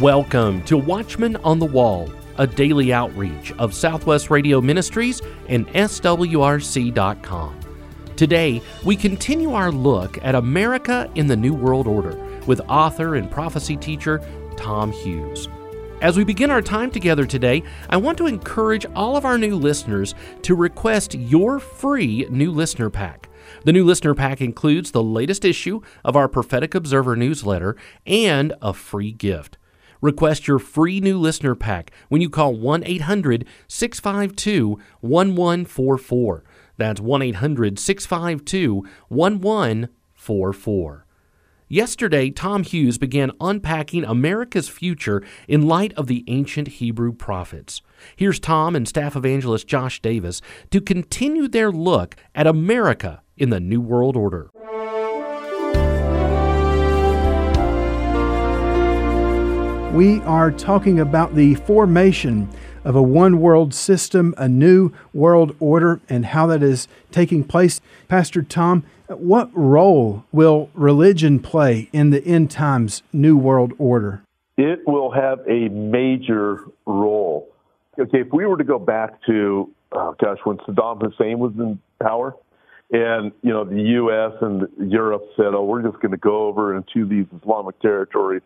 Welcome to Watchman on the Wall, a daily outreach of Southwest Radio Ministries and SWRC.com. Today, we continue our look at America in the New World Order with author and prophecy teacher Tom Hughes. As we begin our time together today, I want to encourage all of our new listeners to request your free new listener pack. The new listener pack includes the latest issue of our Prophetic Observer newsletter and a free gift. Request your free new listener pack when you call 1 800 652 1144. That's 1 800 652 1144. Yesterday, Tom Hughes began unpacking America's future in light of the ancient Hebrew prophets. Here's Tom and staff evangelist Josh Davis to continue their look at America in the New World Order. We are talking about the formation of a one world system, a new world order, and how that is taking place. Pastor Tom, what role will religion play in the end times new world order? It will have a major role. Okay, if we were to go back to, oh gosh, when Saddam Hussein was in power, and you know the U.S. and Europe said, "Oh, we're just going to go over into these Islamic territories.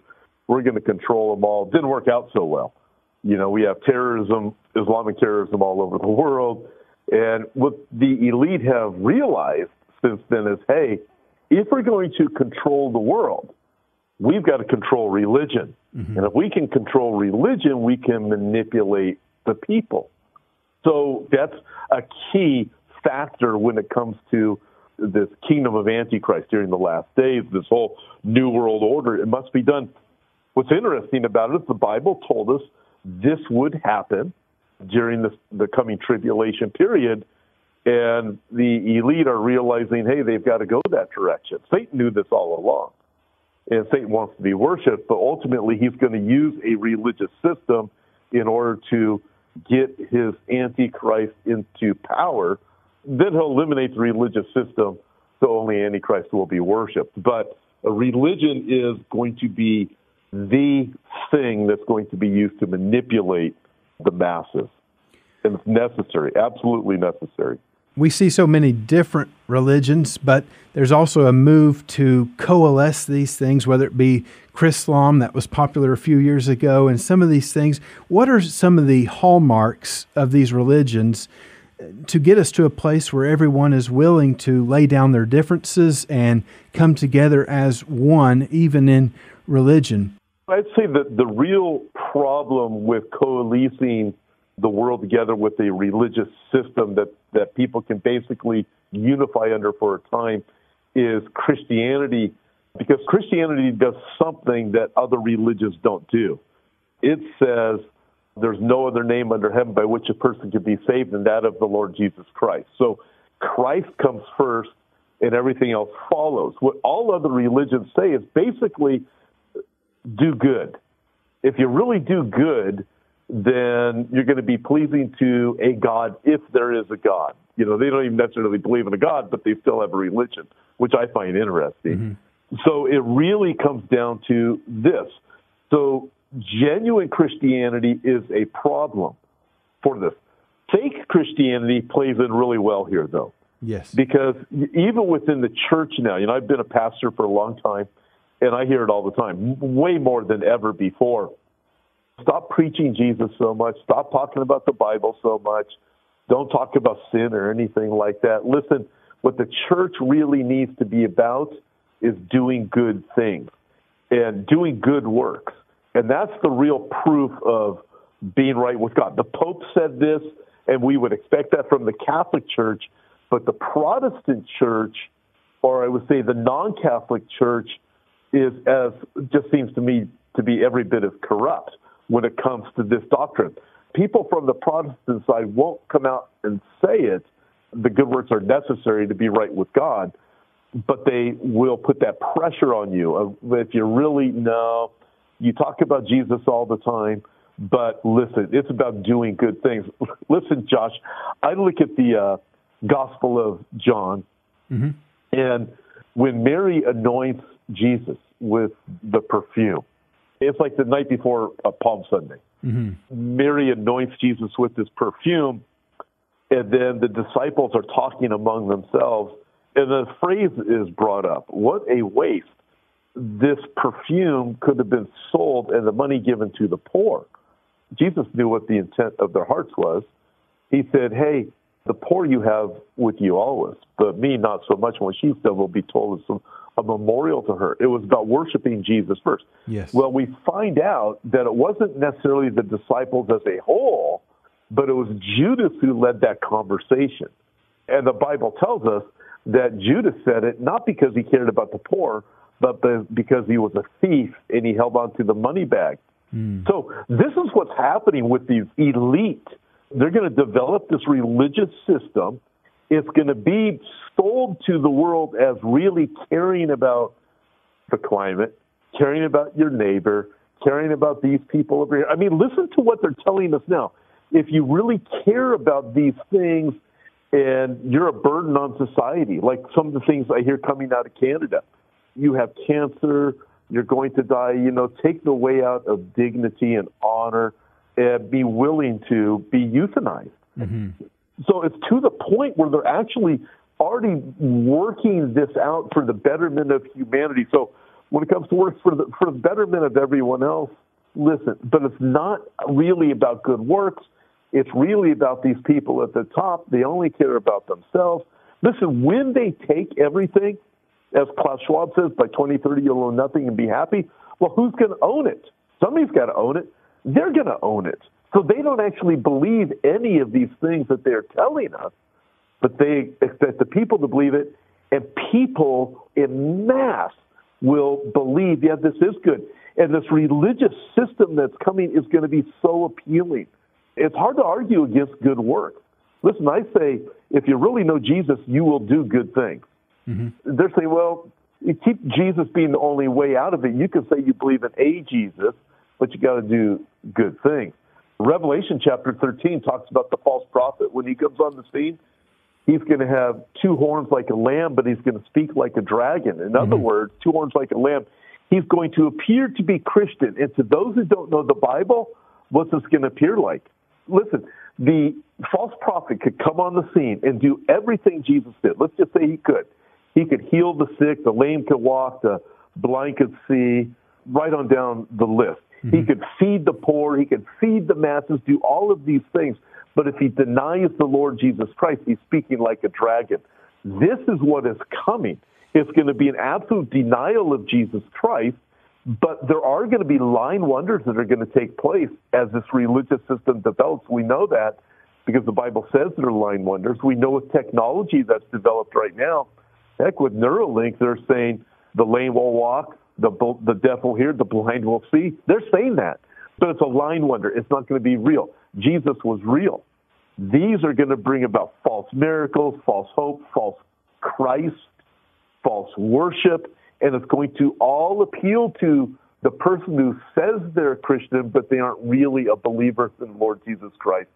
We're going to control them all." Didn't work out so well. You know, we have terrorism, Islamic terrorism all over the world, and what the elite have realized since then is, hey, if we're going to control the world, we've got to control religion. Mm-hmm. And if we can control religion, we can manipulate the people. So that's a key factor when it comes to this kingdom of Antichrist during the last days, this whole new world order. It must be done. What's interesting about it is the Bible told us this would happen during the, the coming tribulation period. And the elite are realizing, hey, they've got to go that direction. Satan knew this all along. And Satan wants to be worshiped, but ultimately he's going to use a religious system in order to get his antichrist into power. Then he'll eliminate the religious system so only antichrist will be worshiped. But a religion is going to be the thing that's going to be used to manipulate the masses. And it's necessary, absolutely necessary we see so many different religions, but there's also a move to coalesce these things, whether it be Chrislam that was popular a few years ago, and some of these things. What are some of the hallmarks of these religions uh, to get us to a place where everyone is willing to lay down their differences and come together as one, even in religion? I'd say that the real problem with coalescing the world together with a religious system that, that people can basically unify under for a time is Christianity, because Christianity does something that other religions don't do. It says there's no other name under heaven by which a person can be saved than that of the Lord Jesus Christ. So Christ comes first and everything else follows. What all other religions say is basically do good. If you really do good, then you're going to be pleasing to a God if there is a God. You know, they don't even necessarily believe in a God, but they still have a religion, which I find interesting. Mm-hmm. So it really comes down to this. So genuine Christianity is a problem for this. Fake Christianity plays in really well here, though. Yes. Because even within the church now, you know, I've been a pastor for a long time, and I hear it all the time, way more than ever before Stop preaching Jesus so much. Stop talking about the Bible so much. Don't talk about sin or anything like that. Listen, what the church really needs to be about is doing good things and doing good works. And that's the real proof of being right with God. The Pope said this, and we would expect that from the Catholic Church, but the Protestant Church, or I would say the non Catholic Church, is as just seems to me to be every bit as corrupt when it comes to this doctrine. People from the Protestant side won't come out and say it. The good works are necessary to be right with God, but they will put that pressure on you. If you really know, you talk about Jesus all the time, but listen, it's about doing good things. listen, Josh, I look at the uh, Gospel of John, mm-hmm. and when Mary anoints Jesus with the perfume, It's like the night before uh, Palm Sunday. Mm-hmm. Mary anoints Jesus with this perfume, and then the disciples are talking among themselves, and the phrase is brought up What a waste! This perfume could have been sold and the money given to the poor. Jesus knew what the intent of their hearts was. He said, Hey, the poor you have with you always, but me not so much. When she's dead, will be told some, a memorial to her. It was about worshiping Jesus first. Yes. Well, we find out that it wasn't necessarily the disciples as a whole, but it was Judas who led that conversation. And the Bible tells us that Judas said it not because he cared about the poor, but because he was a thief and he held on to the money bag. Mm. So this is what's happening with these elite they're going to develop this religious system. It's going to be sold to the world as really caring about the climate, caring about your neighbor, caring about these people over here. I mean, listen to what they're telling us now. If you really care about these things and you're a burden on society, like some of the things I hear coming out of Canada, you have cancer, you're going to die, you know, take the way out of dignity and honor and be willing to be euthanized. Mm-hmm. So it's to the point where they're actually already working this out for the betterment of humanity. So when it comes to work for the for the betterment of everyone else, listen. But it's not really about good works. It's really about these people at the top. They only care about themselves. Listen, when they take everything, as Klaus Schwab says, by 2030 you'll own nothing and be happy. Well, who's going to own it? Somebody's got to own it they're going to own it. So they don't actually believe any of these things that they're telling us, but they expect the people to believe it, and people in mass will believe, yeah, this is good. And this religious system that's coming is going to be so appealing. It's hard to argue against good work. Listen, I say, if you really know Jesus, you will do good things. Mm-hmm. They're saying, well, you keep Jesus being the only way out of it. You can say you believe in a Jesus, but you got to do good things. Revelation chapter 13 talks about the false prophet. When he comes on the scene, he's going to have two horns like a lamb, but he's going to speak like a dragon. In mm-hmm. other words, two horns like a lamb. He's going to appear to be Christian. And to those who don't know the Bible, what's this going to appear like? Listen, the false prophet could come on the scene and do everything Jesus did. Let's just say he could. He could heal the sick, the lame could walk, the blind could see, right on down the list. Mm-hmm. He could feed the poor, he could feed the masses, do all of these things. But if he denies the Lord Jesus Christ, he's speaking like a dragon. This is what is coming. It's going to be an absolute denial of Jesus Christ, but there are going to be lying wonders that are going to take place as this religious system develops. We know that because the Bible says there are lying wonders. We know with technology that's developed right now, heck, with Neuralink, they're saying the lame will walk, the, the deaf will hear, the blind will see. They're saying that. But it's a lying wonder. It's not going to be real. Jesus was real. These are going to bring about false miracles, false hope, false Christ, false worship, and it's going to all appeal to the person who says they're a Christian, but they aren't really a believer in the Lord Jesus Christ.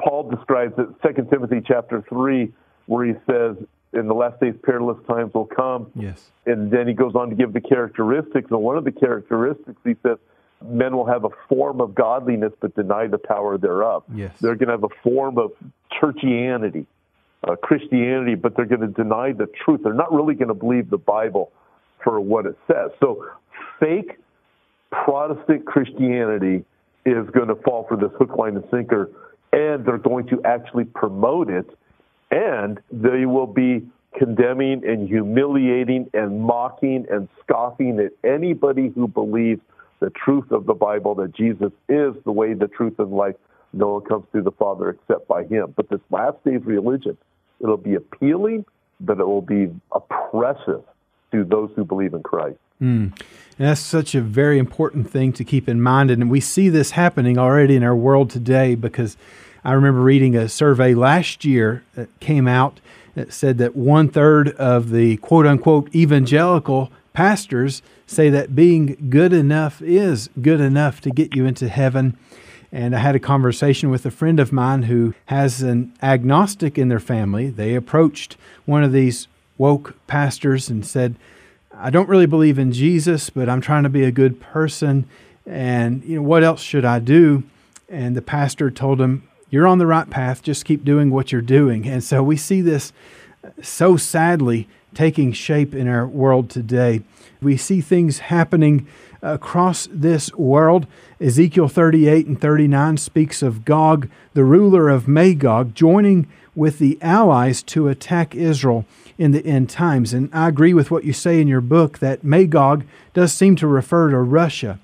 Paul describes it, 2 Timothy chapter 3, where he says, in the last days perilous times will come. Yes. And then he goes on to give the characteristics. And one of the characteristics he says, men will have a form of godliness but deny the power thereof. Yes. They're going to have a form of churchianity, uh, Christianity, but they're going to deny the truth. They're not really going to believe the Bible for what it says. So fake Protestant Christianity is going to fall for this hook, line, and sinker, and they're going to actually promote it and they will be condemning and humiliating and mocking and scoffing at anybody who believes the truth of the Bible that Jesus is the way, the truth, and life. No one comes to the Father except by Him. But this last days religion, it'll be appealing, but it will be oppressive to those who believe in Christ. Mm. And that's such a very important thing to keep in mind. And we see this happening already in our world today because I remember reading a survey last year that came out that said that one third of the quote unquote evangelical pastors say that being good enough is good enough to get you into heaven. And I had a conversation with a friend of mine who has an agnostic in their family. They approached one of these woke pastors and said, I don't really believe in Jesus, but I'm trying to be a good person And, you know, what else should I do? And the pastor told him, You're on the right path. Just keep doing what you're doing. And so we see this so sadly taking shape in our world today. We see things happening across this world. Ezekiel 38 and 39 speaks of Gog, the ruler of Magog, joining with the allies to attack Israel in the end times. And I agree with what you say in your book that Magog does seem to refer to Russia.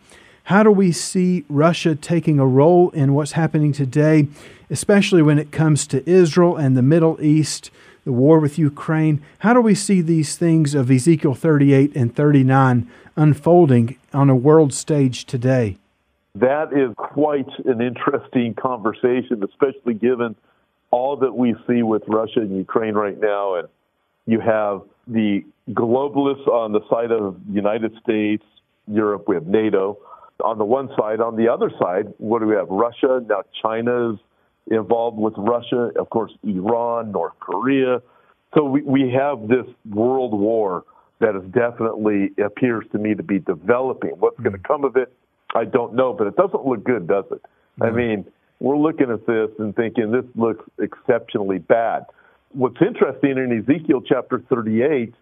How do we see Russia taking a role in what's happening today, especially when it comes to Israel and the Middle East, the war with Ukraine? How do we see these things of Ezekiel 38 and 39 unfolding on a world stage today? That is quite an interesting conversation, especially given all that we see with Russia and Ukraine right now. And you have the globalists on the side of the United States, Europe, we have NATO on the one side. On the other side, what do we have? Russia. Now China's involved with Russia. Of course, Iran, North Korea. So we, we have this world war that is definitely appears to me to be developing. What's going to come of it, I don't know, but it doesn't look good, does it? Mm-hmm. I mean, we're looking at this and thinking this looks exceptionally bad. What's interesting in Ezekiel chapter 38,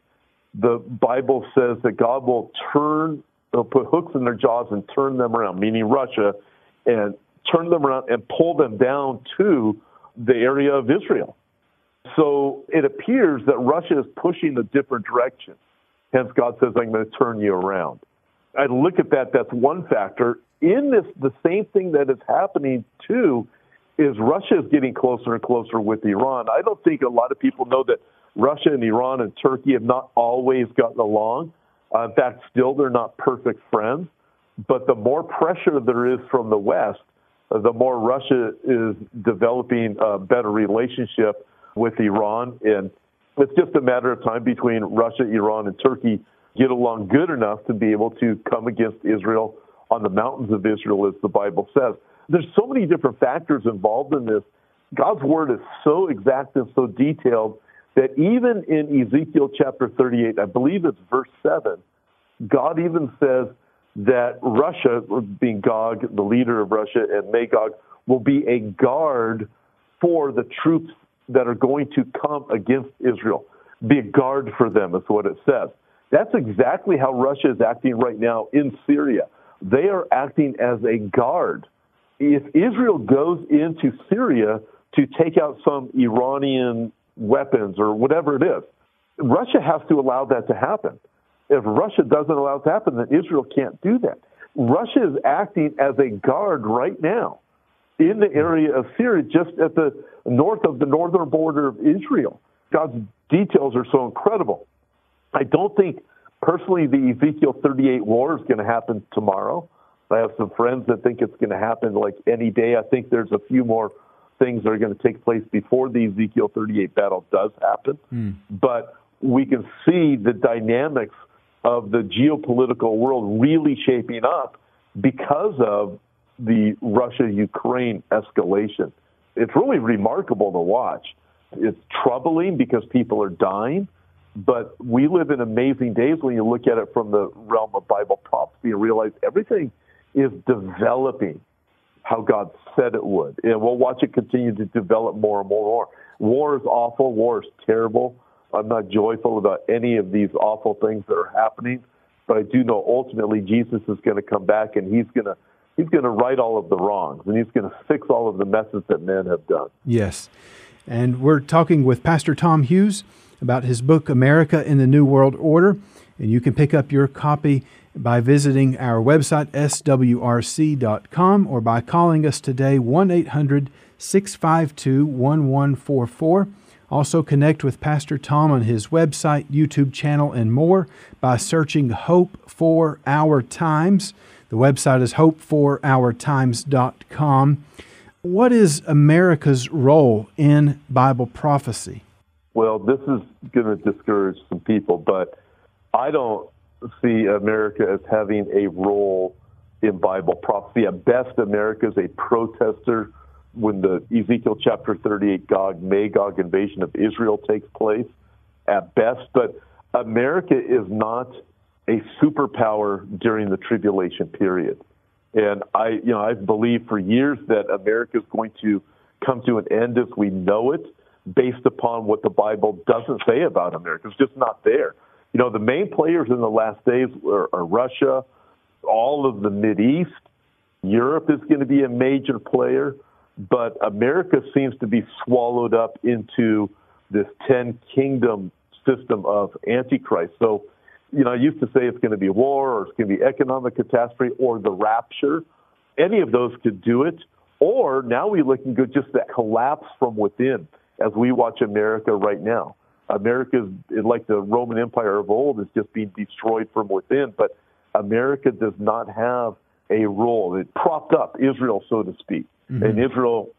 the Bible says that God will turn, will put hooks in their jaws and turn them around, meaning Russia, and turn them around and pull them down to the area of Israel. So it appears that Russia is pushing a different direction. Hence, God says, I'm going to turn you around. I look at that, that's one factor. In this, the same thing that is happening too is Russia is getting closer and closer with Iran. I don't think a lot of people know that Russia and Iran and Turkey have not always gotten along. Uh, in fact, still they're not perfect friends. But the more pressure there is from the West, uh, the more Russia is developing a better relationship with Iran. And it's just a matter of time between Russia, Iran, and Turkey get along good enough to be able to come against Israel on the mountains of Israel, as the Bible says. There's so many different factors involved in this. God's word is so exact and so detailed that even in Ezekiel chapter 38, I believe it's verse 7, God even says that Russia, being Gog, the leader of Russia, and Magog, will be a guard for the troops that are going to come against Israel. Be a guard for them, is what it says. That's exactly how Russia is acting right now in Syria. They are acting as a guard. If Israel goes into Syria to take out some Iranian weapons or whatever it is, Russia has to allow that to happen. If Russia doesn't allow it to happen, then Israel can't do that. Russia is acting as a guard right now in the area of Syria, just at the north of the northern border of Israel. God's details are so incredible. I don't think personally the Ezekiel 38 war is going to happen tomorrow. I have some friends that think it's going to happen like any day. I think there's a few more things that are going to take place before the Ezekiel 38 battle does happen. Mm. But we can see the dynamics of the geopolitical world really shaping up because of the Russia Ukraine escalation. It's really remarkable to watch. It's troubling because people are dying, but we live in amazing days when you look at it from the realm of Bible prophecy and realize everything is developing how God said it would. And we'll watch it continue to develop more and more. War is awful. War is terrible. I'm not joyful about any of these awful things that are happening, but I do know ultimately Jesus is going to come back and he's going to he's going to right all of the wrongs and he's going to fix all of the messes that men have done. Yes. And we're talking with Pastor Tom Hughes about his book, America in the New World Order. And you can pick up your copy by visiting our website, swrc.com, or by calling us today, 1 800 652 1144. Also, connect with Pastor Tom on his website, YouTube channel, and more by searching Hope for Our Times. The website is hopeforourtimes.com. What is America's role in Bible prophecy? Well, this is going to discourage some people, but I don't see America as having a role in Bible prophecy. At best, America is a protester when the Ezekiel chapter 38 Gog Magog invasion of Israel takes place. At best, but America is not a superpower during the tribulation period. And I, you know, I've believed for years that America is going to come to an end as we know it, based upon what the Bible doesn't say about America. It's just not there. You know, the main players in the last days are, are Russia, all of the Mid East. Europe is going to be a major player, but America seems to be swallowed up into this 10 kingdom system of Antichrist. So, you know, I used to say it's going to be war or it's going to be economic catastrophe or the rapture. Any of those could do it. Or now we look at just that collapse from within as we watch America right now. America is like the Roman Empire of old is just being destroyed from within, but America does not have a role. It propped up Israel, so to speak. Mm-hmm. And Israel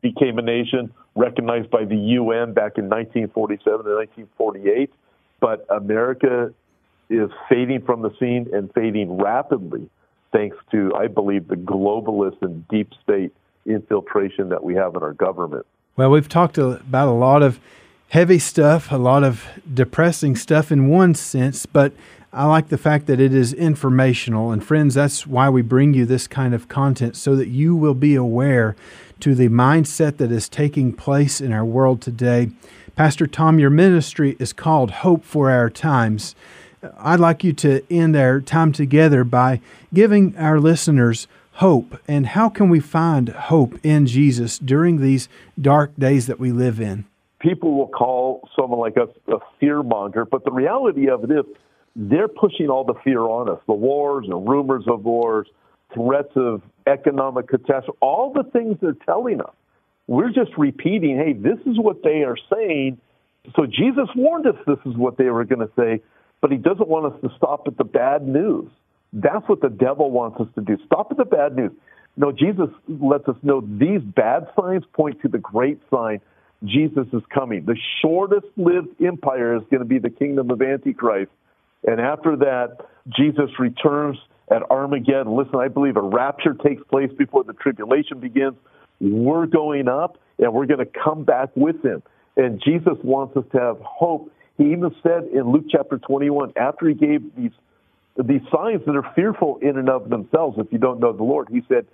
became a nation recognized by the UN back in 1947 and 1948. But America is fading from the scene and fading rapidly thanks to, I believe, the globalist and deep state infiltration that we have in our government. Well, we've talked about a lot of heavy stuff, a lot of depressing stuff in one sense, but I like the fact that it is informational. And friends, that's why we bring you this kind of content so that you will be aware to the mindset that is taking place in our world today. Pastor Tom, your ministry is called Hope for Our Times. I'd like you to end our time together by giving our listeners hope and how can we find hope in Jesus during these dark days that we live in? People will call someone like us a fear monger, but the reality of it is they're pushing all the fear on us the wars and rumors of wars, threats of economic catastrophe, all the things they're telling us. We're just repeating, hey, this is what they are saying. So Jesus warned us this is what they were going to say, but he doesn't want us to stop at the bad news. That's what the devil wants us to do. Stop at the bad news. No, Jesus lets us know these bad signs point to the great sign. Jesus is coming. The shortest lived empire is going to be the kingdom of Antichrist. And after that, Jesus returns at Armageddon. Listen, I believe a rapture takes place before the tribulation begins. We're going up and we're going to come back with him. And Jesus wants us to have hope. He even said in Luke chapter 21, after he gave these these signs that are fearful in and of themselves if you don't know the Lord. He said,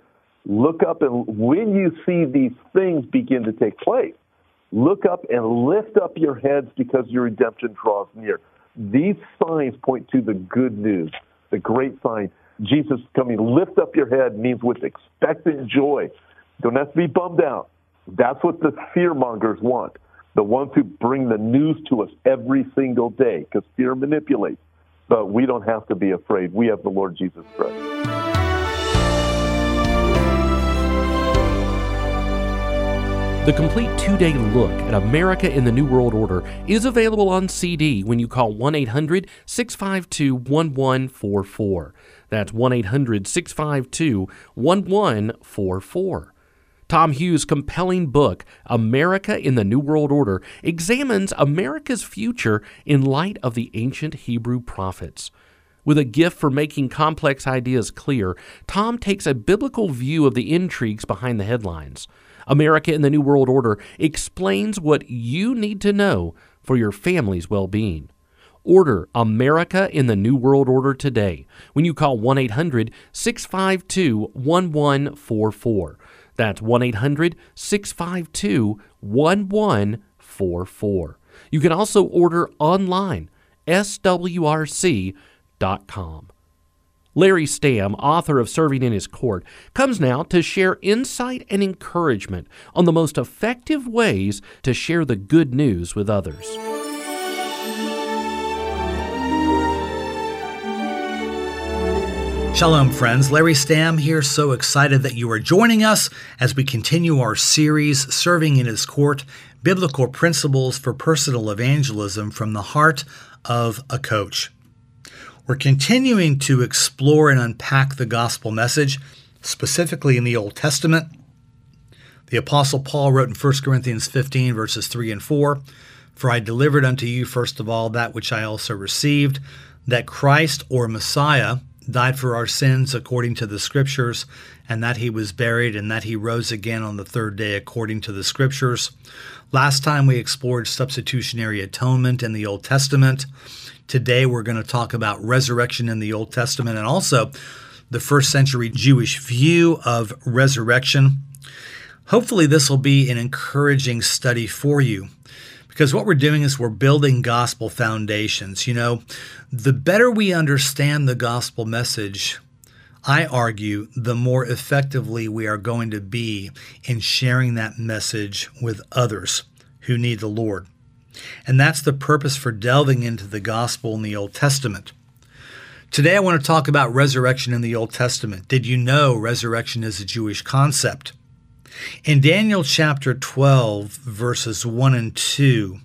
Look up and when you see these things begin to take place, look up and lift up your heads because your redemption draws near. These signs point to the good news, the great sign. Jesus coming, lift up your head means with expectant joy. Don't have to be bummed out. That's what the fear mongers want. The ones who bring the news to us every single day, because fear manipulates but we don't have to be afraid. We have the Lord Jesus Christ. The complete two day look at America in the New World Order is available on CD when you call 1 800 652 1144. That's 1 800 652 1144. Tom Hughes' compelling book, America in the New World Order, examines America's future in light of the ancient Hebrew prophets. With a gift for making complex ideas clear, Tom takes a biblical view of the intrigues behind the headlines. America in the New World Order explains what you need to know for your family's well being. Order America in the New World Order today when you call 1 800 652 1144. That's 1 800 652 1144. You can also order online, swrc.com. Larry Stamm, author of Serving in His Court, comes now to share insight and encouragement on the most effective ways to share the good news with others. Shalom, friends. Larry Stamm here. So excited that you are joining us as we continue our series, Serving in His Court Biblical Principles for Personal Evangelism from the Heart of a Coach. We're continuing to explore and unpack the gospel message, specifically in the Old Testament. The Apostle Paul wrote in 1 Corinthians 15, verses 3 and 4 For I delivered unto you, first of all, that which I also received, that Christ or Messiah, died for our sins according to the scriptures, and that he was buried, and that he rose again on the third day according to the scriptures. Last time we explored substitutionary atonement in the Old Testament. Today we're going to talk about resurrection in the Old Testament and also the first century Jewish view of resurrection. Hopefully, this will be an encouraging study for you because what we're doing is we're building gospel foundations. You know, the better we understand the gospel message, I argue, the more effectively we are going to be in sharing that message with others who need the Lord. And that's the purpose for delving into the gospel in the Old Testament. Today, I want to talk about resurrection in the Old Testament. Did you know resurrection is a Jewish concept? In Daniel chapter 12, verses 1 and 2,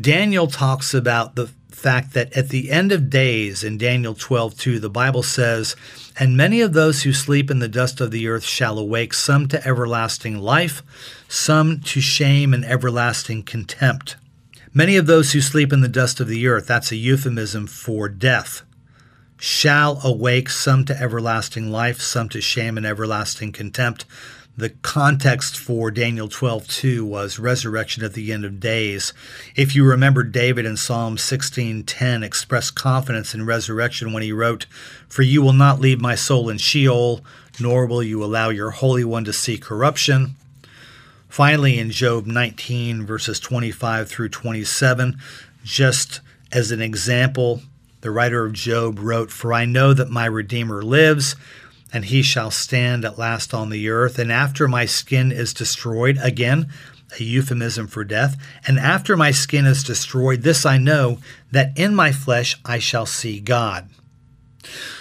Daniel talks about the fact that at the end of days, in Daniel 12, 2, the Bible says, And many of those who sleep in the dust of the earth shall awake, some to everlasting life, some to shame and everlasting contempt. Many of those who sleep in the dust of the earth, that's a euphemism for death, shall awake, some to everlasting life, some to shame and everlasting contempt the context for Daniel 12:2 was resurrection at the end of days. If you remember David in Psalm 16:10 expressed confidence in resurrection when he wrote, "For you will not leave my soul in Sheol, nor will you allow your holy one to see corruption." Finally in Job 19 verses 25 through 27, just as an example, the writer of Job wrote, "For I know that my redeemer lives, and he shall stand at last on the earth. And after my skin is destroyed, again, a euphemism for death, and after my skin is destroyed, this I know, that in my flesh I shall see God.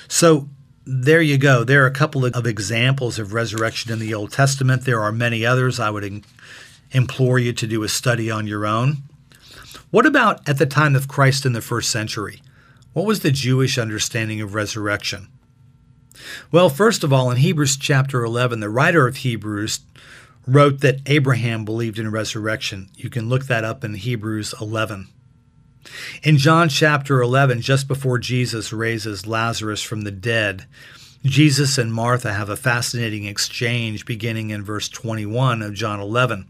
So there you go. There are a couple of examples of resurrection in the Old Testament. There are many others. I would implore you to do a study on your own. What about at the time of Christ in the first century? What was the Jewish understanding of resurrection? Well, first of all, in Hebrews chapter 11, the writer of Hebrews wrote that Abraham believed in resurrection. You can look that up in Hebrews 11. In John chapter 11, just before Jesus raises Lazarus from the dead, Jesus and Martha have a fascinating exchange beginning in verse 21 of John 11.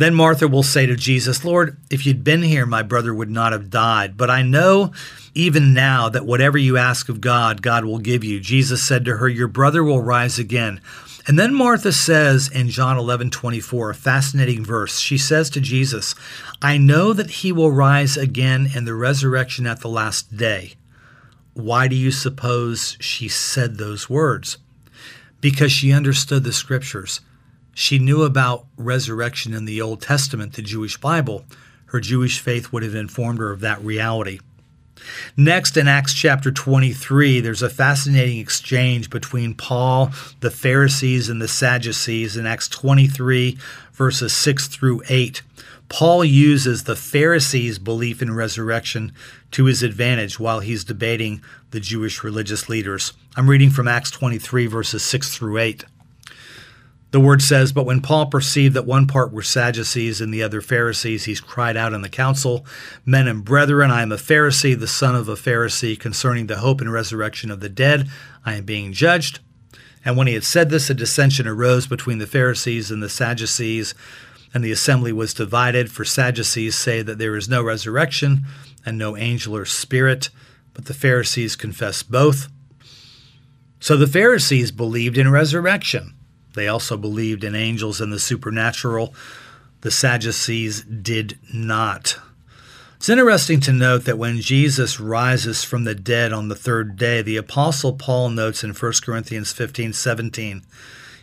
Then Martha will say to Jesus, Lord, if you'd been here, my brother would not have died. But I know even now that whatever you ask of God, God will give you. Jesus said to her, Your brother will rise again. And then Martha says in John 11 24, a fascinating verse. She says to Jesus, I know that he will rise again in the resurrection at the last day. Why do you suppose she said those words? Because she understood the scriptures. She knew about resurrection in the Old Testament, the Jewish Bible. Her Jewish faith would have informed her of that reality. Next, in Acts chapter 23, there's a fascinating exchange between Paul, the Pharisees, and the Sadducees in Acts 23, verses 6 through 8. Paul uses the Pharisees' belief in resurrection to his advantage while he's debating the Jewish religious leaders. I'm reading from Acts 23, verses 6 through 8. The word says, But when Paul perceived that one part were Sadducees and the other Pharisees, he cried out in the council, Men and brethren, I am a Pharisee, the son of a Pharisee, concerning the hope and resurrection of the dead. I am being judged. And when he had said this, a dissension arose between the Pharisees and the Sadducees, and the assembly was divided. For Sadducees say that there is no resurrection and no angel or spirit, but the Pharisees confess both. So the Pharisees believed in resurrection. They also believed in angels and the supernatural. The Sadducees did not. It's interesting to note that when Jesus rises from the dead on the third day, the Apostle Paul notes in 1 Corinthians 15 17,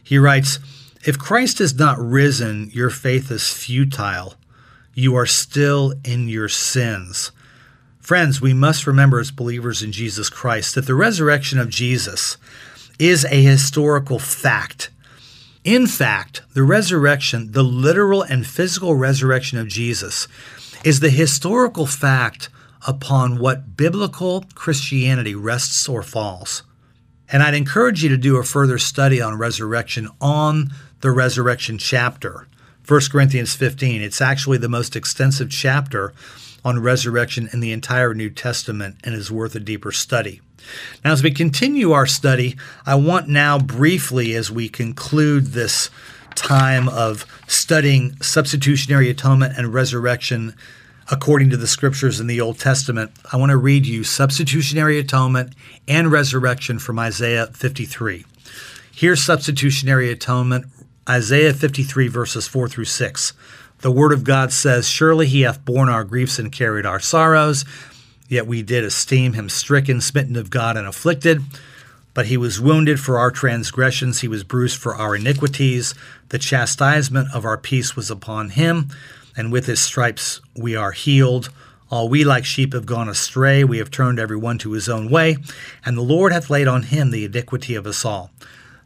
he writes, If Christ is not risen, your faith is futile. You are still in your sins. Friends, we must remember as believers in Jesus Christ that the resurrection of Jesus is a historical fact. In fact, the resurrection, the literal and physical resurrection of Jesus, is the historical fact upon what biblical Christianity rests or falls. And I'd encourage you to do a further study on resurrection on the resurrection chapter, 1 Corinthians 15. It's actually the most extensive chapter on resurrection in the entire New Testament and is worth a deeper study. Now, as we continue our study, I want now briefly, as we conclude this time of studying substitutionary atonement and resurrection, according to the scriptures in the Old Testament, I want to read you substitutionary atonement and resurrection from Isaiah 53. Here's substitutionary atonement, Isaiah 53, verses 4 through 6. The word of God says, Surely he hath borne our griefs and carried our sorrows, yet we did esteem him stricken, smitten of God, and afflicted. But he was wounded for our transgressions, he was bruised for our iniquities. The chastisement of our peace was upon him and with his stripes we are healed. All we like sheep have gone astray, we have turned every one to his own way, and the Lord hath laid on him the iniquity of us all.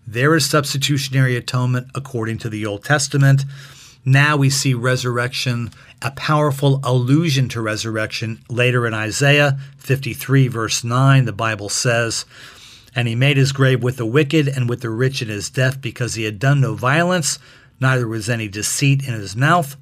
There is substitutionary atonement according to the Old Testament. Now we see resurrection, a powerful allusion to resurrection. Later in Isaiah 53, verse 9, the Bible says, And he made his grave with the wicked and with the rich in his death, because he had done no violence, neither was any deceit in his mouth.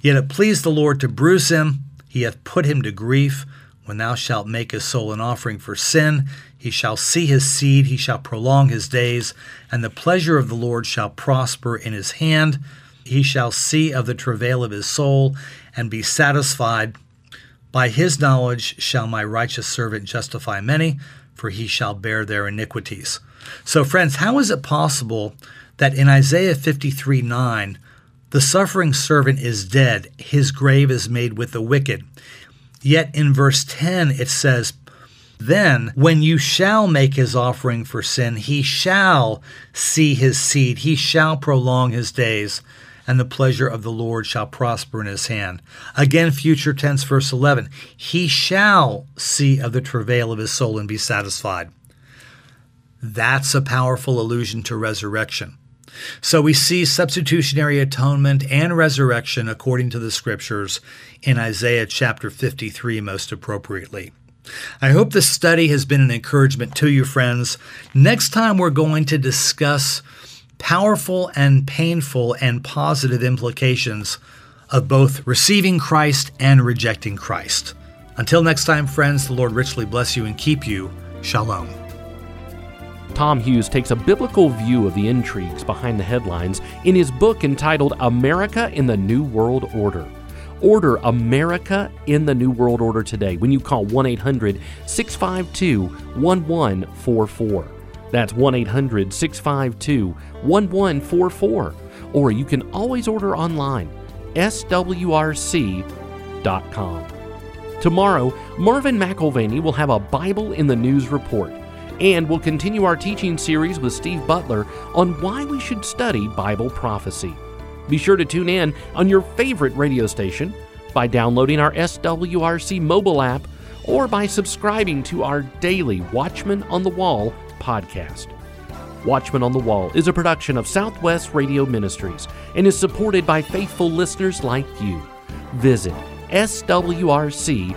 Yet it pleased the Lord to bruise him, he hath put him to grief. When thou shalt make his soul an offering for sin, he shall see his seed, he shall prolong his days, and the pleasure of the Lord shall prosper in his hand. He shall see of the travail of his soul, and be satisfied. By his knowledge shall my righteous servant justify many, for he shall bear their iniquities. So, friends, how is it possible that in Isaiah 53 9, the suffering servant is dead, his grave is made with the wicked. Yet in verse 10 it says, Then when you shall make his offering for sin, he shall see his seed, he shall prolong his days, and the pleasure of the Lord shall prosper in his hand. Again, future tense, verse 11, He shall see of the travail of his soul and be satisfied. That's a powerful allusion to resurrection. So we see substitutionary atonement and resurrection according to the scriptures in Isaiah chapter 53 most appropriately. I hope this study has been an encouragement to you, friends. Next time, we're going to discuss powerful and painful and positive implications of both receiving Christ and rejecting Christ. Until next time, friends, the Lord richly bless you and keep you. Shalom. Tom Hughes takes a biblical view of the intrigues behind the headlines in his book entitled America in the New World Order. Order America in the New World Order today when you call 1 800 652 1144. That's 1 800 652 1144. Or you can always order online, swrc.com. Tomorrow, Marvin McIlvaney will have a Bible in the News report and we'll continue our teaching series with Steve Butler on why we should study Bible prophecy. Be sure to tune in on your favorite radio station by downloading our SWRC mobile app or by subscribing to our daily Watchman on the Wall podcast. Watchman on the Wall is a production of Southwest Radio Ministries and is supported by faithful listeners like you. Visit swrc.com.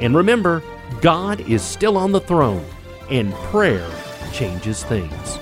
And remember, God is still on the throne, and prayer changes things.